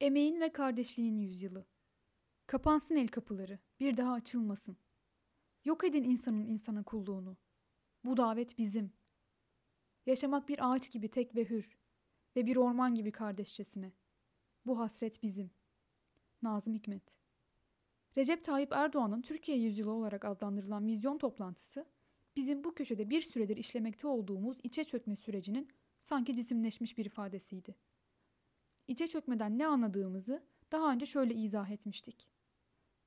Emeğin ve kardeşliğin yüzyılı. Kapansın el kapıları, bir daha açılmasın. Yok edin insanın insana kulluğunu. Bu davet bizim. Yaşamak bir ağaç gibi tek ve hür ve bir orman gibi kardeşçesine. Bu hasret bizim. Nazım Hikmet Recep Tayyip Erdoğan'ın Türkiye Yüzyılı olarak adlandırılan vizyon toplantısı, bizim bu köşede bir süredir işlemekte olduğumuz içe çökme sürecinin sanki cisimleşmiş bir ifadesiydi. İçe çökmeden ne anladığımızı daha önce şöyle izah etmiştik.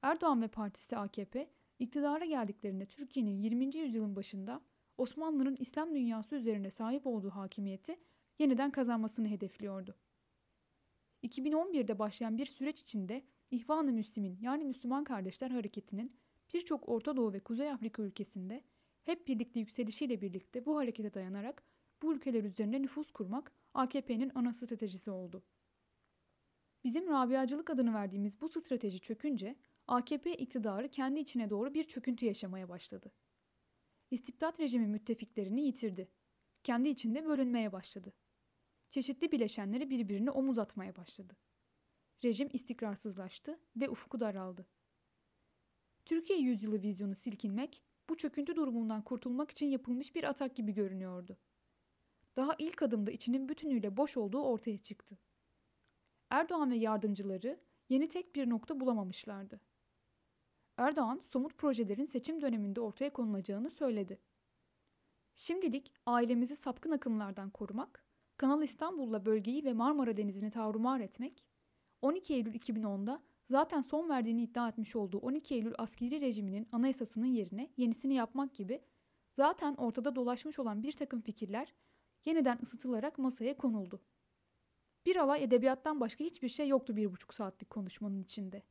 Erdoğan ve partisi AKP iktidara geldiklerinde Türkiye'nin 20. yüzyılın başında Osmanlı'nın İslam dünyası üzerine sahip olduğu hakimiyeti yeniden kazanmasını hedefliyordu. 2011'de başlayan bir süreç içinde İhvan-ı Müslim'in yani Müslüman Kardeşler Hareketi'nin birçok Orta Doğu ve Kuzey Afrika ülkesinde hep birlikte yükselişiyle birlikte bu harekete dayanarak bu ülkeler üzerinde nüfus kurmak AKP'nin ana stratejisi oldu. Bizim Rabiacılık adını verdiğimiz bu strateji çökünce AKP iktidarı kendi içine doğru bir çöküntü yaşamaya başladı. İstibdat rejimi müttefiklerini yitirdi. Kendi içinde bölünmeye başladı. Çeşitli bileşenleri birbirine omuz atmaya başladı. Rejim istikrarsızlaştı ve ufku daraldı. Türkiye yüzyılı vizyonu silkinmek, bu çöküntü durumundan kurtulmak için yapılmış bir atak gibi görünüyordu. Daha ilk adımda içinin bütünüyle boş olduğu ortaya çıktı. Erdoğan ve yardımcıları yeni tek bir nokta bulamamışlardı. Erdoğan somut projelerin seçim döneminde ortaya konulacağını söyledi. Şimdilik ailemizi sapkın akımlardan korumak, Kanal İstanbul'la bölgeyi ve Marmara Denizi'ni tavrumar etmek, 12 Eylül 2010'da zaten son verdiğini iddia etmiş olduğu 12 Eylül askeri rejiminin anayasasının yerine yenisini yapmak gibi zaten ortada dolaşmış olan bir takım fikirler yeniden ısıtılarak masaya konuldu. Bir alay edebiyattan başka hiçbir şey yoktu bir buçuk saatlik konuşmanın içinde.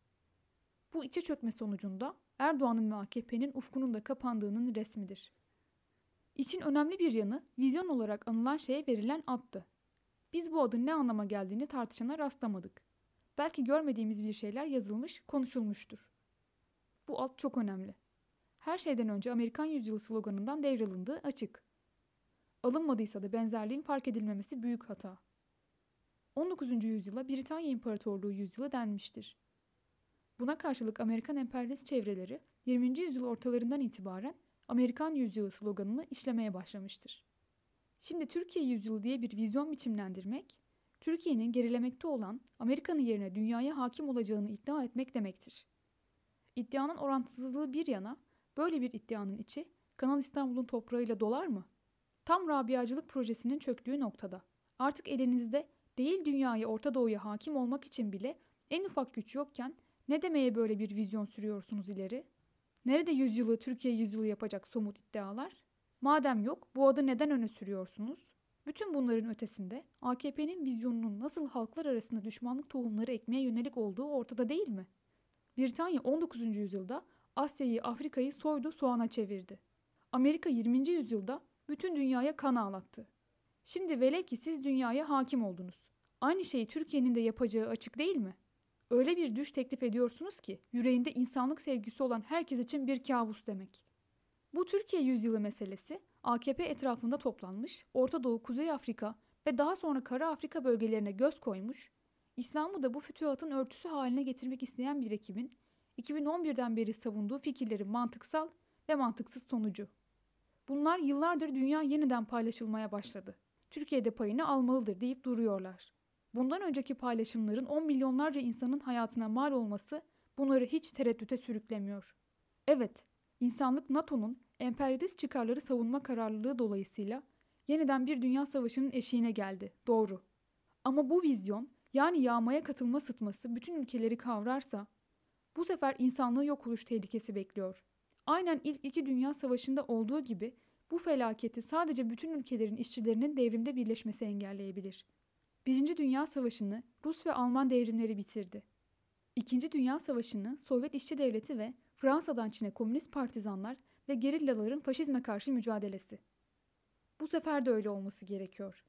Bu içe çökme sonucunda Erdoğan'ın ve AKP'nin ufkunun da kapandığının resmidir. İçin önemli bir yanı vizyon olarak anılan şeye verilen addı. Biz bu adın ne anlama geldiğini tartışana rastlamadık. Belki görmediğimiz bir şeyler yazılmış, konuşulmuştur. Bu ad çok önemli. Her şeyden önce Amerikan yüzyılı sloganından devrilındığı açık. Alınmadıysa da benzerliğin fark edilmemesi büyük hata. 19. yüzyıla Britanya İmparatorluğu yüzyılı denmiştir. Buna karşılık Amerikan emperyalist çevreleri 20. yüzyıl ortalarından itibaren Amerikan yüzyılı sloganını işlemeye başlamıştır. Şimdi Türkiye yüzyılı diye bir vizyon biçimlendirmek, Türkiye'nin gerilemekte olan Amerika'nın yerine dünyaya hakim olacağını iddia etmek demektir. İddianın orantısızlığı bir yana, böyle bir iddianın içi Kanal İstanbul'un toprağıyla dolar mı? Tam Rabiacılık projesinin çöktüğü noktada. Artık elinizde değil dünyaya Orta Doğu'ya hakim olmak için bile en ufak güç yokken ne demeye böyle bir vizyon sürüyorsunuz ileri? Nerede yüzyılı Türkiye yüzyılı yapacak somut iddialar? Madem yok bu adı neden öne sürüyorsunuz? Bütün bunların ötesinde AKP'nin vizyonunun nasıl halklar arasında düşmanlık tohumları ekmeye yönelik olduğu ortada değil mi? Britanya 19. yüzyılda Asya'yı, Afrika'yı soydu, soğana çevirdi. Amerika 20. yüzyılda bütün dünyaya kan ağlattı. Şimdi velev ki siz dünyaya hakim oldunuz. Aynı şeyi Türkiye'nin de yapacağı açık değil mi? Öyle bir düş teklif ediyorsunuz ki yüreğinde insanlık sevgisi olan herkes için bir kabus demek. Bu Türkiye yüzyılı meselesi AKP etrafında toplanmış, Orta Doğu, Kuzey Afrika ve daha sonra Kara Afrika bölgelerine göz koymuş, İslam'ı da bu fütühatın örtüsü haline getirmek isteyen bir ekibin 2011'den beri savunduğu fikirlerin mantıksal ve mantıksız sonucu. Bunlar yıllardır dünya yeniden paylaşılmaya başladı. Türkiye'de payını almalıdır deyip duruyorlar. Bundan önceki paylaşımların 10 milyonlarca insanın hayatına mal olması bunları hiç tereddüte sürüklemiyor. Evet, insanlık NATO'nun emperyalist çıkarları savunma kararlılığı dolayısıyla yeniden bir dünya savaşının eşiğine geldi. Doğru. Ama bu vizyon yani yağmaya katılma sıtması bütün ülkeleri kavrarsa bu sefer insanlığı yok oluş tehlikesi bekliyor. Aynen ilk iki dünya savaşında olduğu gibi bu felaketi sadece bütün ülkelerin işçilerinin devrimde birleşmesi engelleyebilir. Birinci Dünya Savaşı'nı Rus ve Alman devrimleri bitirdi. İkinci Dünya Savaşı'nı Sovyet İşçi Devleti ve Fransa'dan Çin'e komünist partizanlar ve gerillaların faşizme karşı mücadelesi. Bu sefer de öyle olması gerekiyor.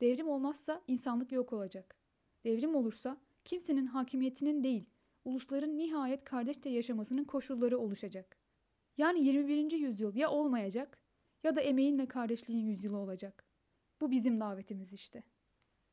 Devrim olmazsa insanlık yok olacak. Devrim olursa kimsenin hakimiyetinin değil, ulusların nihayet kardeşçe yaşamasının koşulları oluşacak. Yani 21. yüzyıl ya olmayacak ya da emeğin ve kardeşliğin yüzyılı olacak. Bu bizim davetimiz işte.''